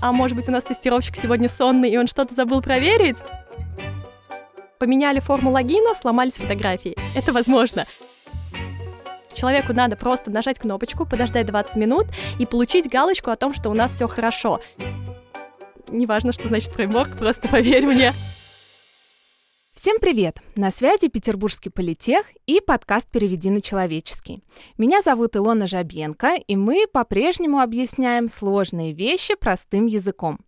а может быть у нас тестировщик сегодня сонный, и он что-то забыл проверить? Поменяли форму логина, сломались фотографии. Это возможно. Человеку надо просто нажать кнопочку, подождать 20 минут и получить галочку о том, что у нас все хорошо. Неважно, что значит фреймворк, просто поверь мне. Всем привет! На связи Петербургский политех и подкаст «Переведи на человеческий». Меня зовут Илона Жабенко, и мы по-прежнему объясняем сложные вещи простым языком.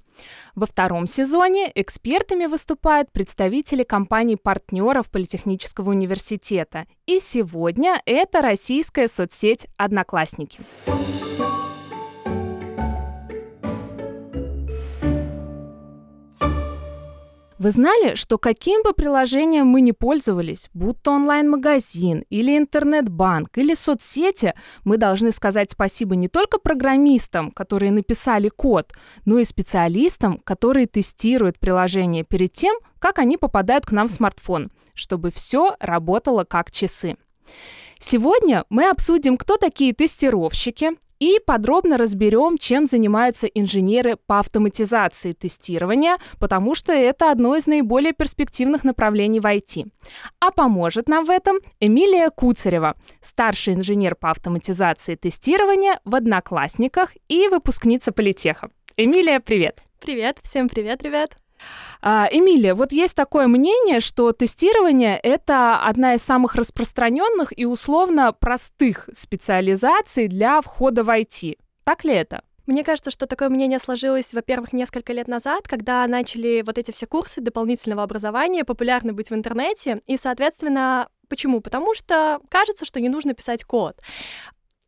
Во втором сезоне экспертами выступают представители компаний-партнеров Политехнического университета. И сегодня это российская соцсеть «Одноклассники». Вы знали, что каким бы приложением мы ни пользовались, будто онлайн-магазин или интернет-банк или соцсети, мы должны сказать спасибо не только программистам, которые написали код, но и специалистам, которые тестируют приложение перед тем, как они попадают к нам в смартфон, чтобы все работало как часы. Сегодня мы обсудим, кто такие тестировщики, и подробно разберем, чем занимаются инженеры по автоматизации тестирования, потому что это одно из наиболее перспективных направлений в IT. А поможет нам в этом Эмилия Куцарева, старший инженер по автоматизации тестирования в Одноклассниках и выпускница Политеха. Эмилия, привет! Привет, всем привет, ребят! А, Эмилия, вот есть такое мнение, что тестирование — это одна из самых распространенных и условно простых специализаций для входа в IT. Так ли это? Мне кажется, что такое мнение сложилось, во-первых, несколько лет назад, когда начали вот эти все курсы дополнительного образования популярны быть в интернете, и, соответственно, Почему? Потому что кажется, что не нужно писать код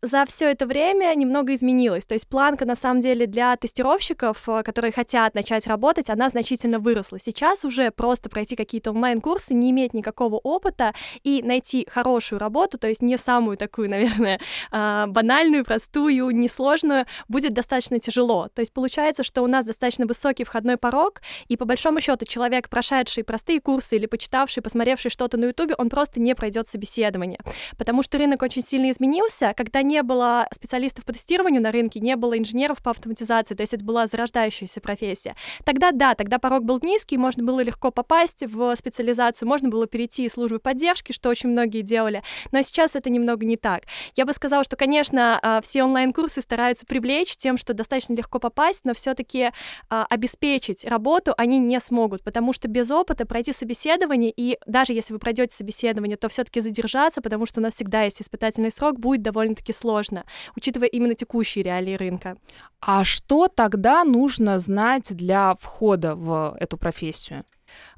за все это время немного изменилось. То есть планка, на самом деле, для тестировщиков, э, которые хотят начать работать, она значительно выросла. Сейчас уже просто пройти какие-то онлайн-курсы, не иметь никакого опыта и найти хорошую работу, то есть не самую такую, наверное, а, банальную, простую, несложную, будет достаточно тяжело. То есть получается, что у нас достаточно высокий входной порог, и по большому счету человек, прошедший простые курсы или почитавший, посмотревший что-то на Ютубе, он просто не пройдет собеседование, потому что рынок очень сильно изменился, когда не было специалистов по тестированию на рынке, не было инженеров по автоматизации, то есть это была зарождающаяся профессия. Тогда да, тогда порог был низкий, можно было легко попасть в специализацию, можно было перейти из службы поддержки, что очень многие делали, но сейчас это немного не так. Я бы сказала, что, конечно, а, все онлайн-курсы стараются привлечь тем, что достаточно легко попасть, но все-таки а, обеспечить работу они не смогут, потому что без опыта пройти собеседование, и даже если вы пройдете собеседование, то все-таки задержаться, потому что у нас всегда есть испытательный срок, будет довольно-таки сложно, учитывая именно текущие реалии рынка. А что тогда нужно знать для входа в эту профессию?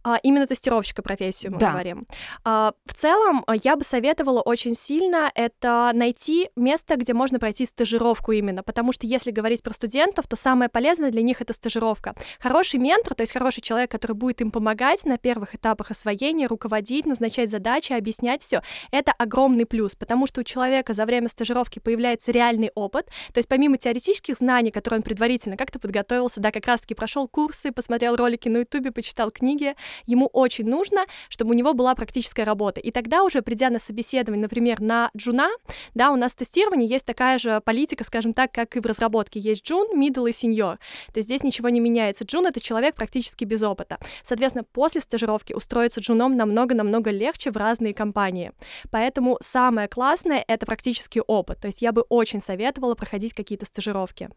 А, именно тестировщика профессию мы да. говорим. А, в целом, а, я бы советовала очень сильно это найти место, где можно пройти стажировку именно, потому что если говорить про студентов, то самое полезное для них это стажировка. Хороший ментор, то есть хороший человек, который будет им помогать на первых этапах освоения, руководить, назначать задачи, объяснять все, это огромный плюс, потому что у человека за время стажировки появляется реальный опыт, то есть помимо теоретических знаний, которые он предварительно как-то подготовился, да, как раз-таки прошел курсы, посмотрел ролики на ютубе, почитал книги, ему очень нужно, чтобы у него была практическая работа. И тогда уже, придя на собеседование, например, на джуна, да, у нас в тестировании есть такая же политика, скажем так, как и в разработке. Есть джун, middle и senior. То есть здесь ничего не меняется. Джун — это человек практически без опыта. Соответственно, после стажировки устроиться джуном намного-намного легче в разные компании. Поэтому самое классное — это практический опыт. То есть я бы очень советовала проходить какие-то стажировки.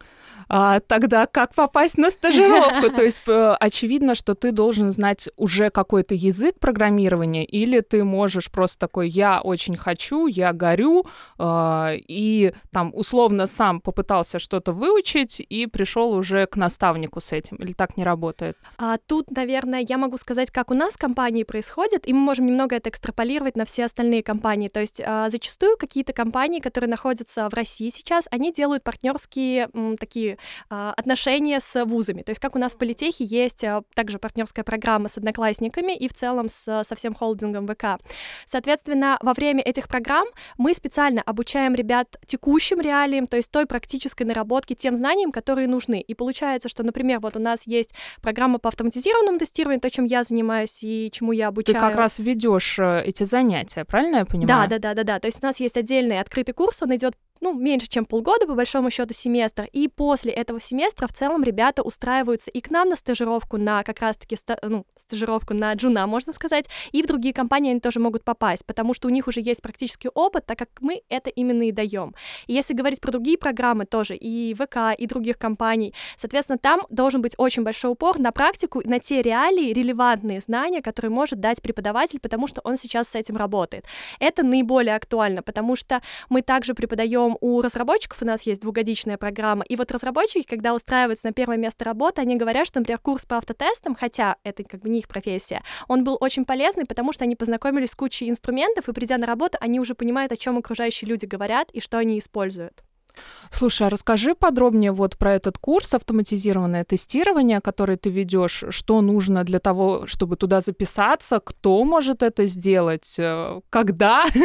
А, тогда как попасть на стажировку? То есть э, очевидно, что ты должен знать уже какой-то язык программирования, или ты можешь просто такой, я очень хочу, я горю, э, и там условно сам попытался что-то выучить и пришел уже к наставнику с этим, или так не работает? А, тут, наверное, я могу сказать, как у нас в компании происходит, и мы можем немного это экстраполировать на все остальные компании. То есть а, зачастую какие-то компании, которые находятся в России сейчас, они делают партнерские такие а, отношения с вузами. То есть как у нас в политехе есть а, также партнерская программа с одноклассниками, одноклассниками и в целом с, со всем холдингом ВК. Соответственно, во время этих программ мы специально обучаем ребят текущим реалиям, то есть той практической наработке, тем знаниям, которые нужны. И получается, что, например, вот у нас есть программа по автоматизированному тестированию, то, чем я занимаюсь и чему я обучаю. Ты как раз ведешь э, эти занятия, правильно я понимаю? Да, да, да, да, да. То есть у нас есть отдельный открытый курс, он идет ну, меньше, чем полгода, по большому счету, семестр, и после этого семестра в целом ребята устраиваются и к нам на стажировку, на как раз-таки, ста- ну, стажировку на джуна, можно сказать, и в другие компании они тоже могут попасть, потому что у них уже есть практический опыт, так как мы это именно и даем. И если говорить про другие программы тоже, и ВК, и других компаний, соответственно, там должен быть очень большой упор на практику, на те реалии, релевантные знания, которые может дать преподаватель, потому что он сейчас с этим работает. Это наиболее актуально, потому что мы также преподаем у разработчиков, у нас есть двухгодичная программа, и вот разработчики, когда устраиваются на первое место работы, они говорят, что, например, курс по автотестам, хотя это как бы не их профессия, он был очень полезный, потому что они познакомились с кучей инструментов, и придя на работу, они уже понимают, о чем окружающие люди говорят и что они используют. Слушай, а расскажи подробнее вот про этот курс автоматизированное тестирование, который ты ведешь, что нужно для того, чтобы туда записаться, кто может это сделать, э, когда?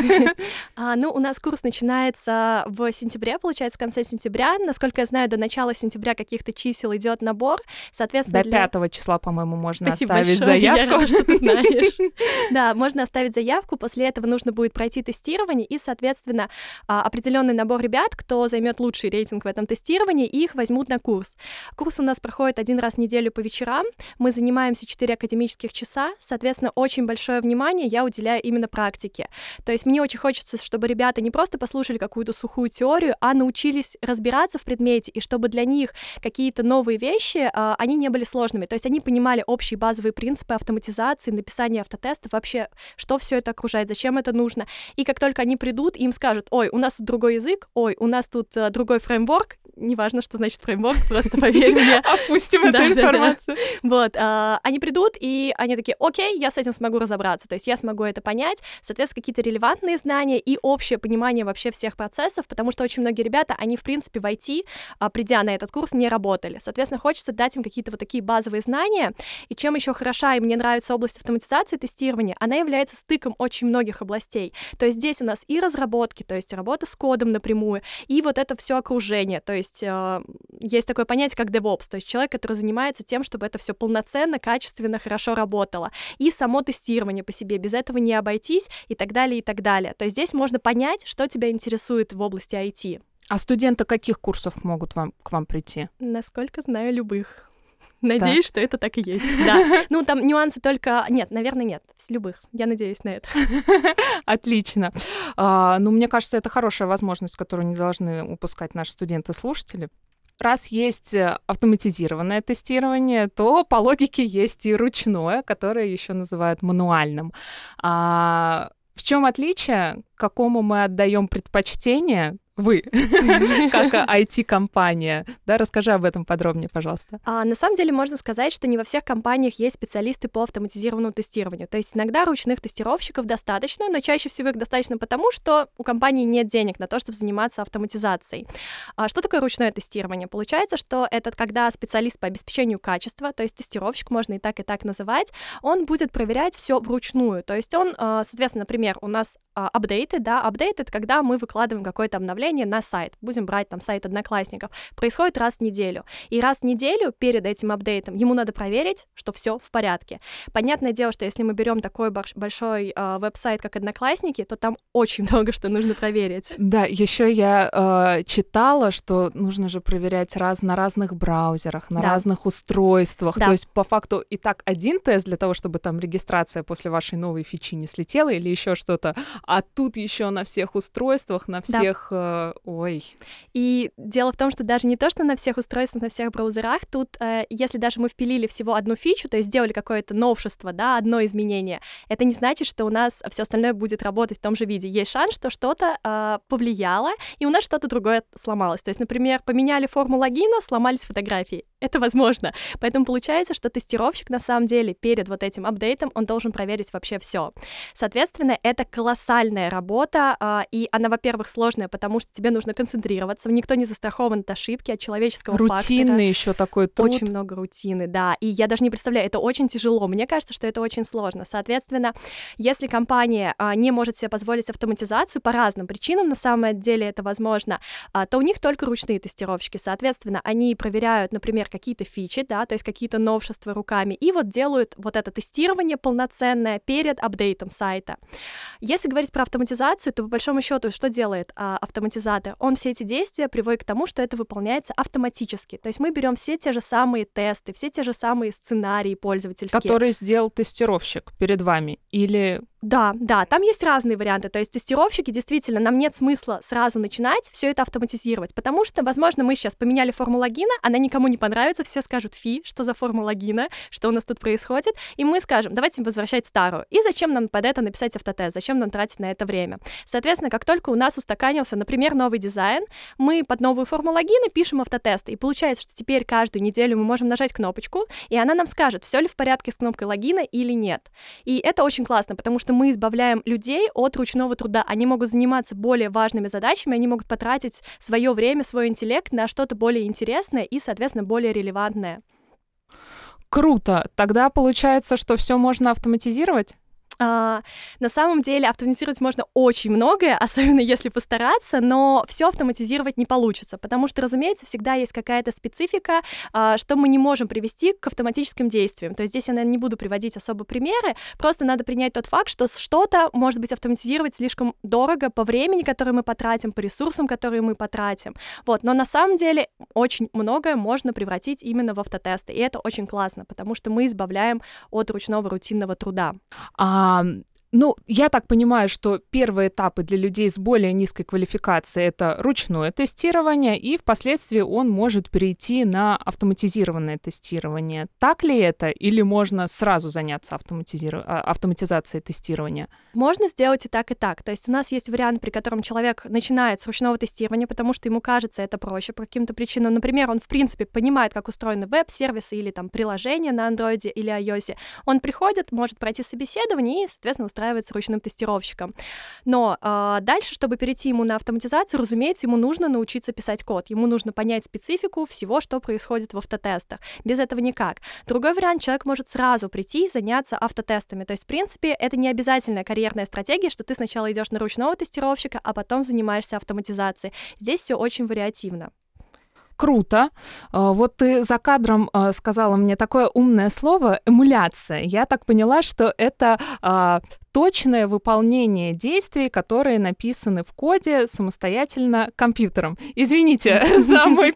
А, ну, у нас курс начинается в сентябре, получается, в конце сентября. Насколько я знаю, до начала сентября каких-то чисел идет набор. Соответственно, до для... 5 числа, по-моему, можно оставить заявку. Что ты знаешь. Да, можно оставить заявку. После этого нужно будет пройти тестирование и, соответственно, а, определенный набор ребят, кто займет лучший рейтинг в этом тестировании, и их возьмут на курс. Курс у нас проходит один раз в неделю по вечерам. Мы занимаемся 4 академических часа. Соответственно, очень большое внимание я уделяю именно практике. То есть мне очень хочется, чтобы ребята не просто послушали какую-то сухую теорию, а научились разбираться в предмете, и чтобы для них какие-то новые вещи, а, они не были сложными. То есть они понимали общие базовые принципы автоматизации, написания автотестов, вообще, что все это окружает, зачем это нужно. И как только они придут, им скажут, ой, у нас тут другой язык, ой, у нас тут а, другой фреймворк, неважно, что значит фреймворк, просто поверь мне. Опустим эту информацию. Вот, а, они придут, и они такие, окей, я с этим смогу разобраться, то есть я смогу это понять, соответственно, какие-то релевантные знания и общее понимание вообще всех процессов, потому что очень многие ребята, они, в принципе, в IT, а, придя на этот курс, не работали. Соответственно, хочется дать им какие-то вот такие базовые знания, и чем еще хороша и мне нравится область автоматизации тестирования, она является стыком очень многих областей. То есть здесь у нас и разработки, то есть работа с кодом напрямую, и вот это все окружение. То есть э, есть такое понятие, как DevOps, то есть человек, который занимается тем, чтобы это все полноценно, качественно, хорошо работало. И само тестирование по себе, без этого не обойтись и так далее, и так далее. То есть здесь можно понять, что тебя интересует в области IT. А студенты каких курсов могут вам, к вам прийти? Насколько знаю, любых. Надеюсь, да. что это так и есть. Да. Ну, там нюансы только... Нет, наверное, нет. С любых. Я надеюсь на это. Отлично. А, ну, мне кажется, это хорошая возможность, которую не должны упускать наши студенты-слушатели. Раз есть э, автоматизированное тестирование, то по логике есть и ручное, которое еще называют мануальным. А, в чем отличие, какому мы отдаем предпочтение? вы, как IT-компания. Да, расскажи об этом подробнее, пожалуйста. А, на самом деле можно сказать, что не во всех компаниях есть специалисты по автоматизированному тестированию. То есть иногда ручных тестировщиков достаточно, но чаще всего их достаточно потому, что у компании нет денег на то, чтобы заниматься автоматизацией. А что такое ручное тестирование? Получается, что это когда специалист по обеспечению качества, то есть тестировщик, можно и так, и так называть, он будет проверять все вручную. То есть он, а, соответственно, например, у нас а, апдейты, да, апдейт — это когда мы выкладываем какое-то обновление обновление на сайт, будем брать там сайт Одноклассников, происходит раз в неделю. И раз в неделю перед этим апдейтом ему надо проверить, что все в порядке. Понятное дело, что если мы берем такой большой э, веб-сайт, как Одноклассники, то там очень много что нужно проверить. Да, еще я э, читала, что нужно же проверять раз на разных браузерах, на да. разных устройствах. Да. То есть по факту и так один тест для того, чтобы там регистрация после вашей новой фичи не слетела или еще что-то, а тут еще на всех устройствах, на всех да. э, ой. И дело в том, что даже не то, что на всех устройствах, на всех браузерах, тут, э, если даже мы впилили всего одну фичу, то есть сделали какое-то новшество, да, одно изменение, это не значит, что у нас все остальное будет работать в том же виде. Есть шанс, что что-то э, повлияло, и у нас что-то другое сломалось. То есть, например, поменяли форму логина, сломались фотографии. Это возможно. Поэтому получается, что тестировщик на самом деле перед вот этим апдейтом он должен проверить вообще все. Соответственно, это колоссальная работа, э, и она, во-первых, сложная, потому что тебе нужно концентрироваться, никто не застрахован от ошибки, от человеческого Рутинный еще такой труд. Очень много рутины, да, и я даже не представляю, это очень тяжело, мне кажется, что это очень сложно. Соответственно, если компания а, не может себе позволить автоматизацию по разным причинам, на самом деле это возможно, а, то у них только ручные тестировщики, соответственно, они проверяют, например, какие-то фичи, да, то есть какие-то новшества руками, и вот делают вот это тестирование полноценное перед апдейтом сайта. Если говорить про автоматизацию, то по большому счету что делает а, автоматизатор? Он все эти действия приводит к тому, что это выполняется автоматически. То есть мы берем все те же самые тесты, все те же самые сценарии пользовательские. Которые сделал тестировщик перед вами или да, да, там есть разные варианты. То есть тестировщики действительно, нам нет смысла сразу начинать все это автоматизировать, потому что, возможно, мы сейчас поменяли форму логина, она никому не понравится, все скажут, фи, что за форма логина, что у нас тут происходит, и мы скажем, давайте возвращать старую. И зачем нам под это написать автотест, зачем нам тратить на это время? Соответственно, как только у нас устаканился, например, новый дизайн, мы под новую форму логина пишем автотесты, и получается, что теперь каждую неделю мы можем нажать кнопочку, и она нам скажет, все ли в порядке с кнопкой логина или нет. И это очень классно, потому что мы избавляем людей от ручного труда. Они могут заниматься более важными задачами, они могут потратить свое время, свой интеллект на что-то более интересное и, соответственно, более релевантное. Круто. Тогда получается, что все можно автоматизировать? А, на самом деле автоматизировать можно очень многое, особенно если постараться, но все автоматизировать не получится, потому что, разумеется, всегда есть какая-то специфика, а, что мы не можем привести к автоматическим действиям. То есть здесь я, наверное, не буду приводить особо примеры, просто надо принять тот факт, что что-то может быть автоматизировать слишком дорого по времени, которое мы потратим, по ресурсам, которые мы потратим. Вот, но на самом деле очень многое можно превратить именно в автотесты, и это очень классно, потому что мы избавляем от ручного рутинного труда. А Um, ну, я так понимаю, что первые этапы для людей с более низкой квалификацией это ручное тестирование, и впоследствии он может перейти на автоматизированное тестирование. Так ли это, или можно сразу заняться автоматизиров... А, автоматизацией тестирования? Можно сделать и так, и так. То есть у нас есть вариант, при котором человек начинает с ручного тестирования, потому что ему кажется это проще по каким-то причинам. Например, он, в принципе, понимает, как устроены веб-сервисы или там приложения на андроиде или iOS. Он приходит, может пройти собеседование и, соответственно, устраивать устраивается ручным тестировщиком. Но э, дальше, чтобы перейти ему на автоматизацию, разумеется, ему нужно научиться писать код, ему нужно понять специфику всего, что происходит в автотестах. Без этого никак. Другой вариант, человек может сразу прийти и заняться автотестами. То есть, в принципе, это не обязательная карьерная стратегия, что ты сначала идешь на ручного тестировщика, а потом занимаешься автоматизацией. Здесь все очень вариативно круто. А, вот ты за кадром а, сказала мне такое умное слово эмуляция. Я так поняла, что это а, точное выполнение действий, которые написаны в коде самостоятельно компьютером. Извините за мой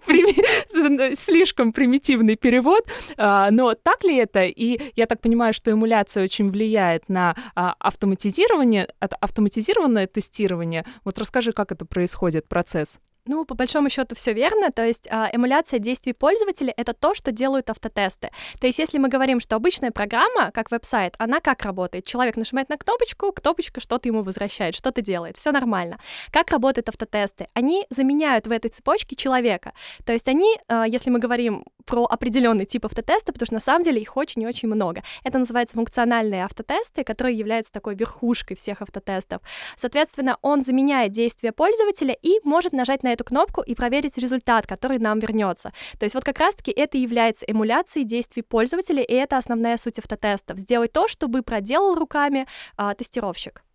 слишком примитивный перевод, но так ли это? И я так понимаю, что эмуляция очень влияет на автоматизирование, автоматизированное тестирование. Вот расскажи, как это происходит, процесс. Ну, по большому счету все верно. То есть э, эмуляция действий пользователя это то, что делают автотесты. То есть, если мы говорим, что обычная программа, как веб-сайт, она как работает? Человек нажимает на кнопочку, кнопочка что-то ему возвращает, что-то делает, все нормально. Как работают автотесты? Они заменяют в этой цепочке человека. То есть они, э, если мы говорим про определенный тип автотеста, потому что на самом деле их очень и очень много. Это называется функциональные автотесты, которые являются такой верхушкой всех автотестов. Соответственно, он заменяет действия пользователя и может нажать на эту кнопку и проверить результат, который нам вернется. То есть вот как раз-таки это является эмуляцией действий пользователя, и это основная суть автотестов. Сделать то, чтобы проделал руками а, тестировщик.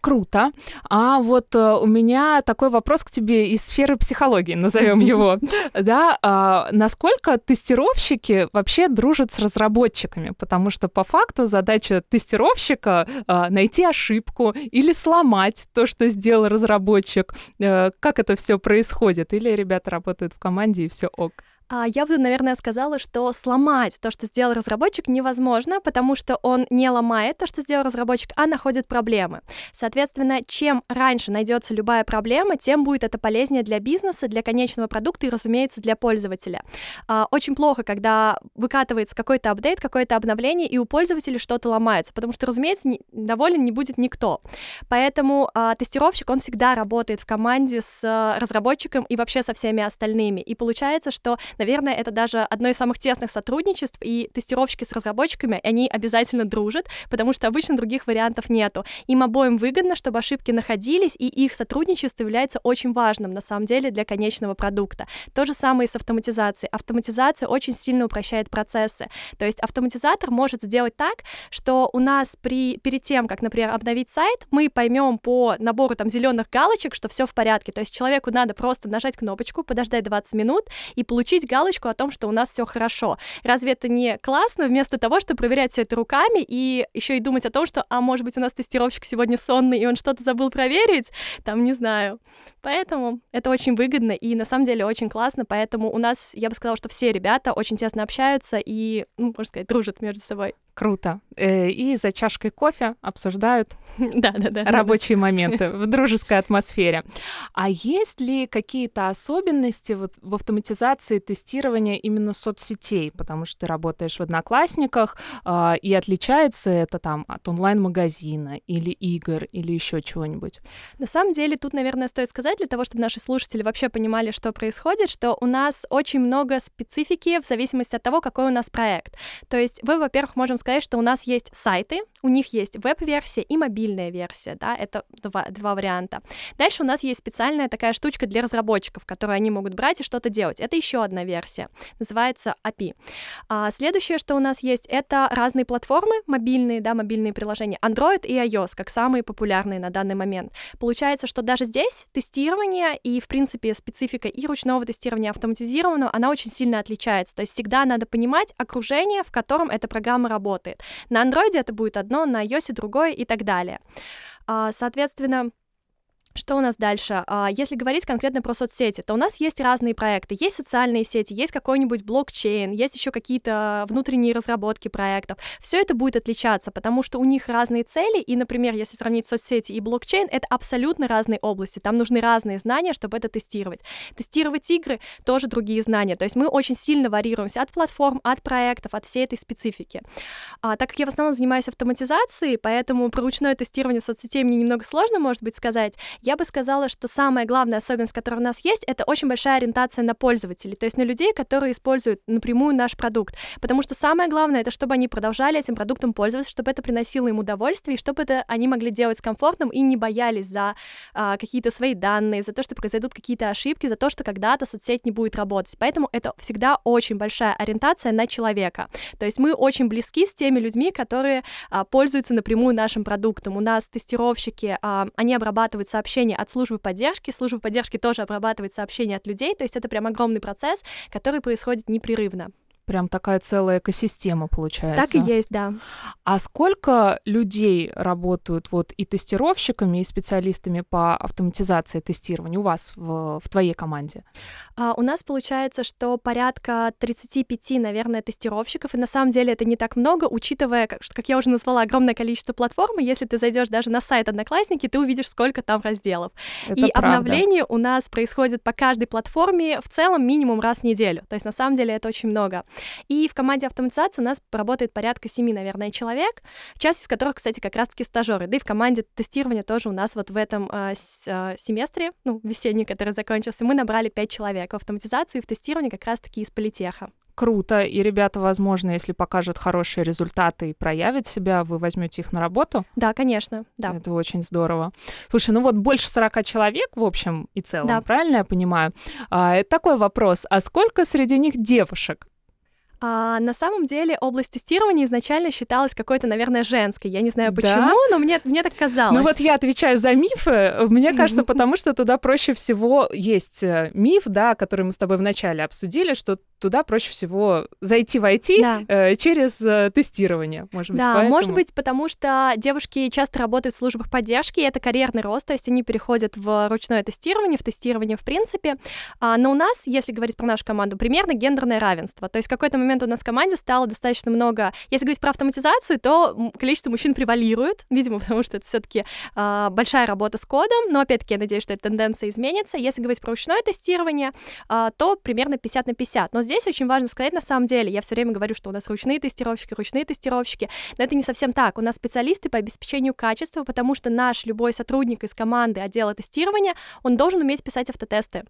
Круто. А вот э, у меня такой вопрос к тебе из сферы психологии, назовем его. Да, а, насколько тестировщики вообще дружат с разработчиками? Потому что по факту задача тестировщика а, найти ошибку или сломать то, что сделал разработчик. А, как это все происходит? Или ребята работают в команде и все ок? А я бы, наверное, сказала, что сломать то, что сделал разработчик, невозможно, потому что он не ломает то, что сделал разработчик, а находит проблемы. Соответственно, чем раньше найдется любая проблема, тем будет это полезнее для бизнеса, для конечного продукта и, разумеется, для пользователя. А, очень плохо, когда выкатывается какой-то апдейт, какое-то обновление, и у пользователя что-то ломается, потому что, разумеется, доволен не будет никто. Поэтому а, тестировщик, он всегда работает в команде с разработчиком и вообще со всеми остальными. И получается, что Наверное, это даже одно из самых тесных сотрудничеств, и тестировщики с разработчиками, они обязательно дружат, потому что обычно других вариантов нету. Им обоим выгодно, чтобы ошибки находились, и их сотрудничество является очень важным, на самом деле, для конечного продукта. То же самое и с автоматизацией. Автоматизация очень сильно упрощает процессы. То есть автоматизатор может сделать так, что у нас при, перед тем, как, например, обновить сайт, мы поймем по набору там зеленых галочек, что все в порядке. То есть человеку надо просто нажать кнопочку, подождать 20 минут и получить галочку о том, что у нас все хорошо. Разве это не классно вместо того, чтобы проверять все это руками и еще и думать о том, что, а может быть, у нас тестировщик сегодня сонный, и он что-то забыл проверить? Там, не знаю. Поэтому это очень выгодно и на самом деле очень классно, поэтому у нас, я бы сказала, что все ребята очень тесно общаются и, ну, можно сказать, дружат между собой. Круто. Э, и за чашкой кофе обсуждают да, да, да, рабочие моменты в дружеской атмосфере. А есть ли какие-то особенности вот в автоматизации тестирования именно соцсетей? Потому что ты работаешь в Одноклассниках, а, и отличается это там от онлайн-магазина или игр или еще чего-нибудь? На самом деле тут, наверное, стоит сказать для того, чтобы наши слушатели вообще понимали, что происходит, что у нас очень много специфики в зависимости от того, какой у нас проект. То есть вы, во-первых, можем сказать, что у нас есть сайты, у них есть веб-версия и мобильная версия, да, это два, два варианта. Дальше у нас есть специальная такая штучка для разработчиков, которую они могут брать и что-то делать. Это еще одна версия, называется API. А следующее, что у нас есть, это разные платформы мобильные, да, мобильные приложения, Android и iOS, как самые популярные на данный момент. Получается, что даже здесь тестирование и, в принципе, специфика и ручного тестирования автоматизированного, она очень сильно отличается. То есть всегда надо понимать окружение, в котором эта программа работает. На андроиде это будет одно, на iOS другое и так далее. А, соответственно, что у нас дальше? А, если говорить конкретно про соцсети, то у нас есть разные проекты. Есть социальные сети, есть какой-нибудь блокчейн, есть еще какие-то внутренние разработки проектов. Все это будет отличаться, потому что у них разные цели, и, например, если сравнить соцсети и блокчейн, это абсолютно разные области. Там нужны разные знания, чтобы это тестировать. Тестировать игры тоже другие знания. То есть мы очень сильно варьируемся от платформ, от проектов, от всей этой специфики. А, так как я в основном занимаюсь автоматизацией, поэтому про ручное тестирование соцсетей мне немного сложно, может быть, сказать. Я бы сказала, что самая главная особенность, которая у нас есть, это очень большая ориентация на пользователей, то есть на людей, которые используют напрямую наш продукт. Потому что самое главное, это чтобы они продолжали этим продуктом пользоваться, чтобы это приносило им удовольствие, и чтобы это они могли делать с комфортом и не боялись за а, какие-то свои данные, за то, что произойдут какие-то ошибки, за то, что когда-то соцсеть не будет работать. Поэтому это всегда очень большая ориентация на человека. То есть мы очень близки с теми людьми, которые а, пользуются напрямую нашим продуктом. У нас тестировщики, а, они обрабатывают сообщения сообщения от службы поддержки. Служба поддержки тоже обрабатывает сообщения от людей, то есть это прям огромный процесс, который происходит непрерывно. Прям такая целая экосистема получается. Так и есть, да. А сколько людей работают вот и тестировщиками, и специалистами по автоматизации тестирования у вас в, в твоей команде? А, у нас получается, что порядка 35, наверное, тестировщиков, и на самом деле это не так много, учитывая, как, как я уже назвала, огромное количество платформ, и если ты зайдешь даже на сайт Одноклассники, ты увидишь, сколько там разделов. Это и правда. обновление у нас происходит по каждой платформе в целом минимум раз в неделю. То есть на самом деле это очень много. И в команде автоматизации у нас работает порядка семи, наверное, человек, часть из которых, кстати, как раз-таки стажеры. Да и в команде тестирования тоже у нас вот в этом э, с, э, семестре, ну, весенний, который закончился, мы набрали пять человек в автоматизацию и в тестирование как раз-таки из политеха круто, и ребята, возможно, если покажут хорошие результаты и проявят себя, вы возьмете их на работу? Да, конечно, да. Это очень здорово. Слушай, ну вот больше 40 человек, в общем и целом, да. правильно я понимаю? А, такой вопрос, а сколько среди них девушек? А на самом деле область тестирования изначально считалась какой-то, наверное, женской. Я не знаю почему, да? но мне, мне так казалось. Ну вот я отвечаю за мифы. Мне кажется, потому что туда проще всего есть э, миф, да, который мы с тобой вначале обсудили, что туда проще всего зайти в IT да. э, через э, тестирование, может быть. Да, поэтому... может быть, потому что девушки часто работают в службах поддержки, и это карьерный рост, то есть они переходят в ручное тестирование, в тестирование в принципе. А, но у нас, если говорить про нашу команду, примерно гендерное равенство. То есть в какой-то момент у нас в команде стало достаточно много... Если говорить про автоматизацию, то количество мужчин превалирует, видимо, потому что это все таки а, большая работа с кодом, но опять-таки я надеюсь, что эта тенденция изменится. Если говорить про ручное тестирование, а, то примерно 50 на 50. Но здесь очень важно сказать на самом деле, я все время говорю, что у нас ручные тестировщики, ручные тестировщики, но это не совсем так. У нас специалисты по обеспечению качества, потому что наш любой сотрудник из команды отдела тестирования, он должен уметь писать автотесты.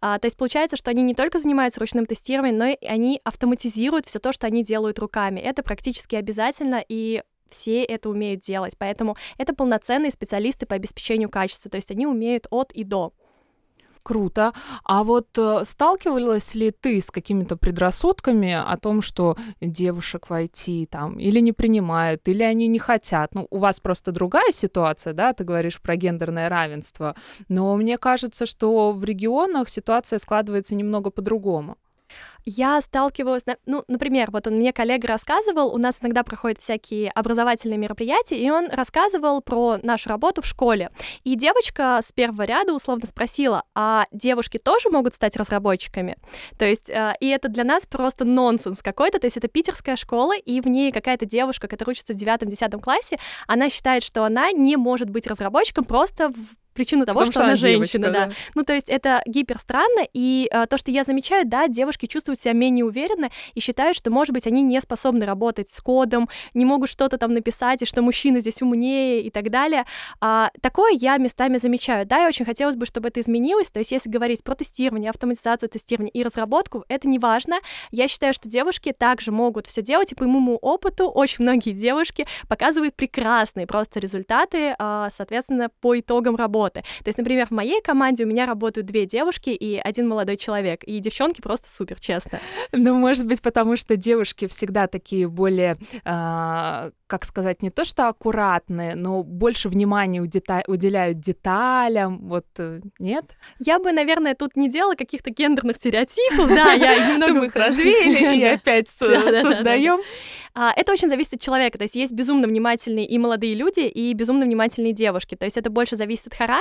А, то есть получается, что они не только занимаются ручным тестированием, но и они автоматизируют все то, что они делают руками. Это практически обязательно, и все это умеют делать. Поэтому это полноценные специалисты по обеспечению качества, то есть они умеют от и до. Круто. А вот э, сталкивалась ли ты с какими-то предрассудками о том, что девушек в IT там или не принимают, или они не хотят? Ну, у вас просто другая ситуация, да, ты говоришь про гендерное равенство, но мне кажется, что в регионах ситуация складывается немного по-другому. Я сталкивалась, ну, например, вот он мне коллега рассказывал, у нас иногда проходят всякие образовательные мероприятия, и он рассказывал про нашу работу в школе. И девочка с первого ряда условно спросила, а девушки тоже могут стать разработчиками? То есть, э, и это для нас просто нонсенс какой-то, то есть это питерская школа, и в ней какая-то девушка, которая учится в девятом-десятом классе, она считает, что она не может быть разработчиком просто причину того, Потому что, что она женщина, девочка, да. да. Ну, то есть это гипер странно, и э, то, что я замечаю, да, девушки чувствуют себя менее уверенно и считают, что, может быть, они не способны работать с кодом, не могут что-то там написать, и что мужчина здесь умнее и так далее. А, такое я местами замечаю, да, и очень хотелось бы, чтобы это изменилось, то есть если говорить про тестирование, автоматизацию тестирования и разработку, это не важно. Я считаю, что девушки также могут все делать, и по моему опыту очень многие девушки показывают прекрасные просто результаты, а, соответственно, по итогам работы работы. То есть, например, в моей команде у меня работают две девушки и один молодой человек, и девчонки просто супер, честно. Ну, может быть, потому что девушки всегда такие более, э, как сказать, не то что аккуратные, но больше внимания удета- уделяют деталям, вот э, нет? Я бы, наверное, тут не делала каких-то гендерных стереотипов, да, я немного их развеяли и опять создаем. А, это очень зависит от человека, то есть есть безумно внимательные и молодые люди, и безумно внимательные девушки, то есть это больше зависит от характера,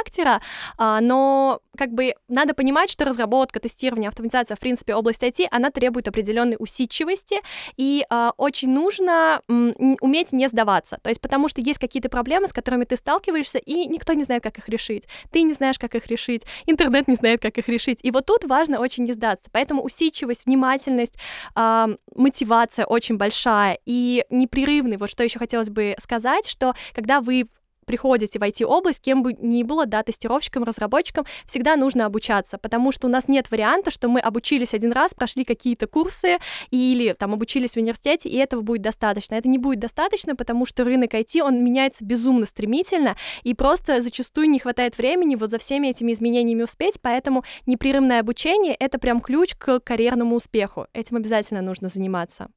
а, но как бы надо понимать, что разработка, тестирование, автоматизация, в принципе, область IT, она требует определенной усидчивости, и а, очень нужно уметь не сдаваться, то есть потому что есть какие-то проблемы, с которыми ты сталкиваешься, и никто не знает, как их решить, ты не знаешь, как их решить, интернет не знает, как их решить, и вот тут важно очень не сдаться, поэтому усидчивость, внимательность, мотивация очень большая, и непрерывный. Вот что еще хотелось бы сказать, что когда вы приходите в IT-область, кем бы ни было, да, тестировщиком, разработчиком, всегда нужно обучаться, потому что у нас нет варианта, что мы обучились один раз, прошли какие-то курсы или там обучились в университете, и этого будет достаточно. Это не будет достаточно, потому что рынок IT, он меняется безумно стремительно, и просто зачастую не хватает времени вот за всеми этими изменениями успеть, поэтому непрерывное обучение — это прям ключ к карьерному успеху. Этим обязательно нужно заниматься.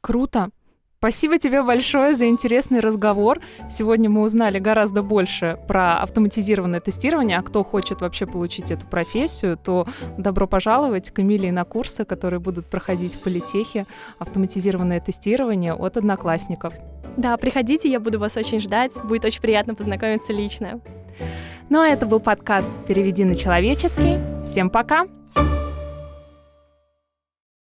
Круто. Спасибо тебе большое за интересный разговор. Сегодня мы узнали гораздо больше про автоматизированное тестирование, а кто хочет вообще получить эту профессию, то добро пожаловать к Эмилии на курсы, которые будут проходить в политехе. Автоматизированное тестирование от одноклассников. Да, приходите, я буду вас очень ждать. Будет очень приятно познакомиться лично. Ну а это был подкаст «Переведи на человеческий». Всем пока! Пока!